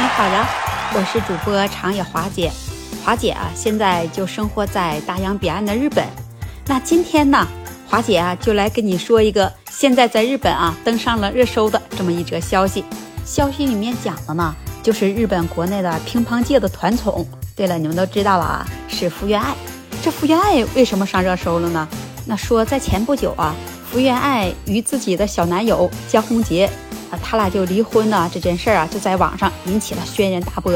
你好呀，我是主播长野华姐。华姐啊，现在就生活在大洋彼岸的日本。那今天呢，华姐啊就来跟你说一个现在在日本啊登上了热搜的这么一则消息。消息里面讲的呢，就是日本国内的乒乓界的团宠。对了，你们都知道了啊，是福原爱。这福原爱为什么上热搜了呢？那说在前不久啊，福原爱与自己的小男友江宏杰啊，他俩就离婚了这件事儿啊，就在网上引起了轩然大波。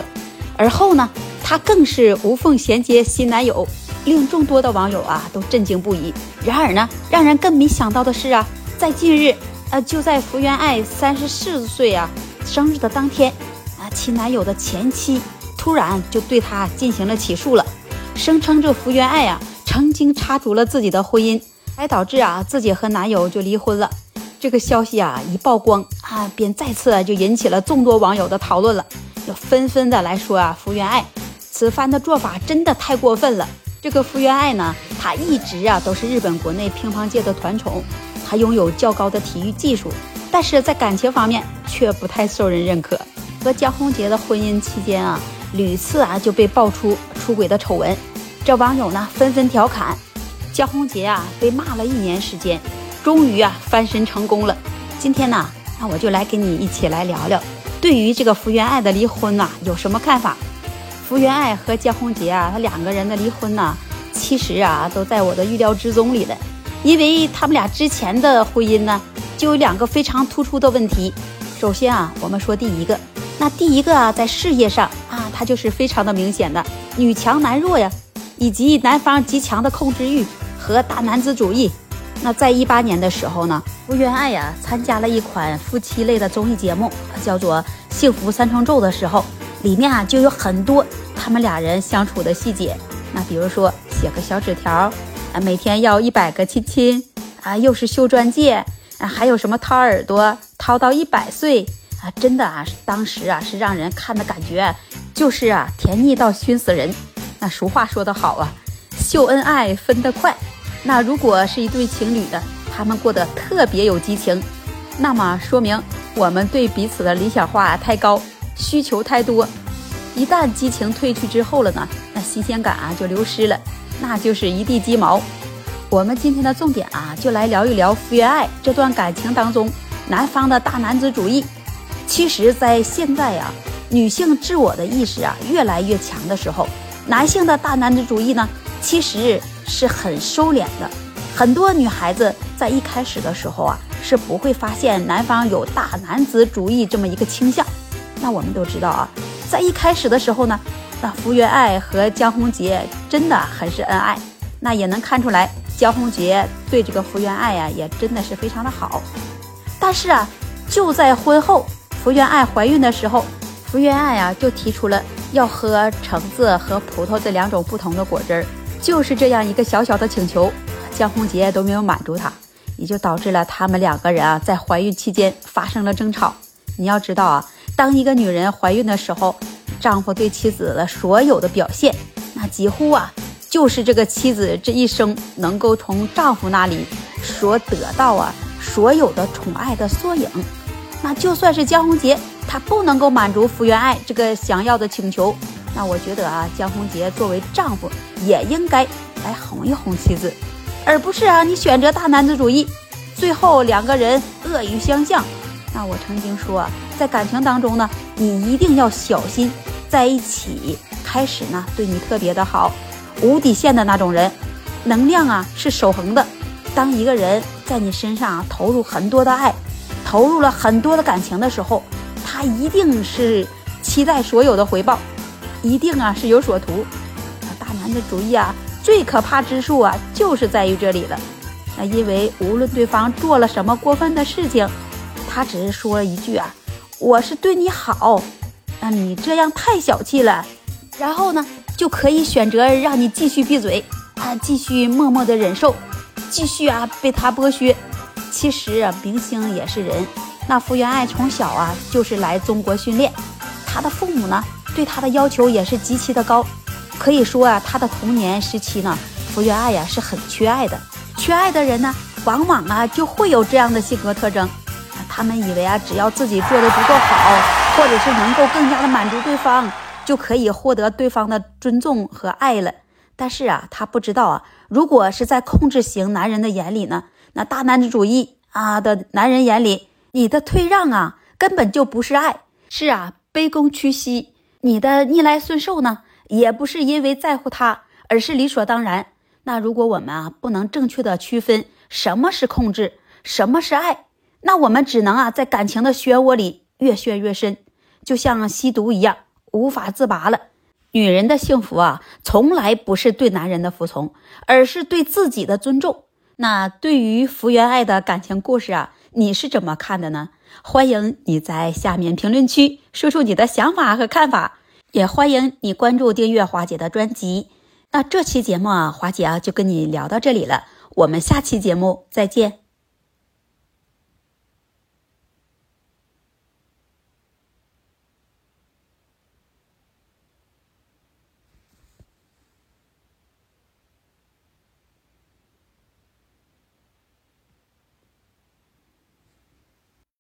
而后呢，他更是无缝衔接新男友，令众多的网友啊都震惊不已。然而呢，让人更没想到的是啊，在近日，呃，就在福原爱三十四岁啊生日的当天，啊，其男友的前妻突然就对她进行了起诉了，声称这福原爱啊曾经插足了自己的婚姻，还导致啊自己和男友就离婚了。这个消息啊一曝光啊，便再次就引起了众多网友的讨论了。就纷纷的来说啊，福原爱此番的做法真的太过分了。这个福原爱呢，她一直啊都是日本国内乒乓界的团宠，她拥有较高的体育技术，但是在感情方面却不太受人认可。和江宏杰的婚姻期间啊，屡次啊就被爆出出轨的丑闻，这网友呢纷纷调侃，江宏杰啊被骂了一年时间，终于啊翻身成功了。今天呢，那我就来跟你一起来聊聊。对于这个福原爱的离婚呐，有什么看法？福原爱和江宏杰啊，他两个人的离婚呢，其实啊都在我的预料之中里的，因为他们俩之前的婚姻呢，就有两个非常突出的问题。首先啊，我们说第一个，那第一个啊，在事业上啊，他就是非常的明显的女强男弱呀，以及男方极强的控制欲和大男子主义。那在一八年的时候呢，福原爱呀参加了一款夫妻类的综艺节目，叫做《幸福三重奏》的时候，里面啊就有很多他们俩人相处的细节。那比如说写个小纸条，啊每天要一百个亲亲，啊又是绣钻戒，啊还有什么掏耳朵掏到一百岁，啊真的啊当时啊是让人看的感觉就是啊甜腻到熏死人。那俗话说得好啊，秀恩爱分得快。那如果是一对情侣的，他们过得特别有激情，那么说明我们对彼此的理想化太高，需求太多。一旦激情褪去之后了呢，那新鲜感啊就流失了，那就是一地鸡毛。我们今天的重点啊，就来聊一聊福原爱这段感情当中男方的大男子主义。其实，在现在呀，女性自我的意识啊越来越强的时候，男性的大男子主义呢，其实。是很收敛的，很多女孩子在一开始的时候啊，是不会发现男方有大男子主义这么一个倾向。那我们都知道啊，在一开始的时候呢，那福原爱和江宏杰真的很是恩爱，那也能看出来江宏杰对这个福原爱呀，也真的是非常的好。但是啊，就在婚后，福原爱怀孕的时候，福原爱呀就提出了要喝橙子和葡萄这两种不同的果汁儿。就是这样一个小小的请求，江宏杰都没有满足他，也就导致了他们两个人啊在怀孕期间发生了争吵。你要知道啊，当一个女人怀孕的时候，丈夫对妻子的所有的表现，那几乎啊就是这个妻子这一生能够从丈夫那里所得到啊所有的宠爱的缩影。那就算是江宏杰，他不能够满足福原爱这个想要的请求。那我觉得啊，江宏杰作为丈夫也应该来哄一哄妻子，而不是啊你选择大男子主义，最后两个人恶语相向。那我曾经说，在感情当中呢，你一定要小心，在一起开始呢对你特别的好，无底线的那种人，能量啊是守恒的。当一个人在你身上投入很多的爱，投入了很多的感情的时候，他一定是期待所有的回报。一定啊是有所图，大男子主义啊最可怕之处啊就是在于这里了。那因为无论对方做了什么过分的事情，他只是说了一句啊，我是对你好，那你这样太小气了。然后呢就可以选择让你继续闭嘴啊，继续默默的忍受，继续啊被他剥削。其实啊明星也是人，那福原爱从小啊就是来中国训练，他的父母呢。对他的要求也是极其的高，可以说啊，他的童年时期呢，福原爱呀是很缺爱的。缺爱的人呢，往往啊就会有这样的性格特征。他们以为啊，只要自己做的足够好，或者是能够更加的满足对方，就可以获得对方的尊重和爱了。但是啊，他不知道啊，如果是在控制型男人的眼里呢，那大男子主义啊的男人眼里，你的退让啊，根本就不是爱，是啊，卑躬屈膝。你的逆来顺受呢，也不是因为在乎他，而是理所当然。那如果我们啊，不能正确的区分什么是控制，什么是爱，那我们只能啊，在感情的漩涡里越陷越深，就像吸毒一样，无法自拔了。女人的幸福啊，从来不是对男人的服从，而是对自己的尊重。那对于福原爱的感情故事啊，你是怎么看的呢？欢迎你在下面评论区说出你的想法和看法，也欢迎你关注订阅华姐的专辑。那这期节目啊，华姐啊就跟你聊到这里了，我们下期节目再见。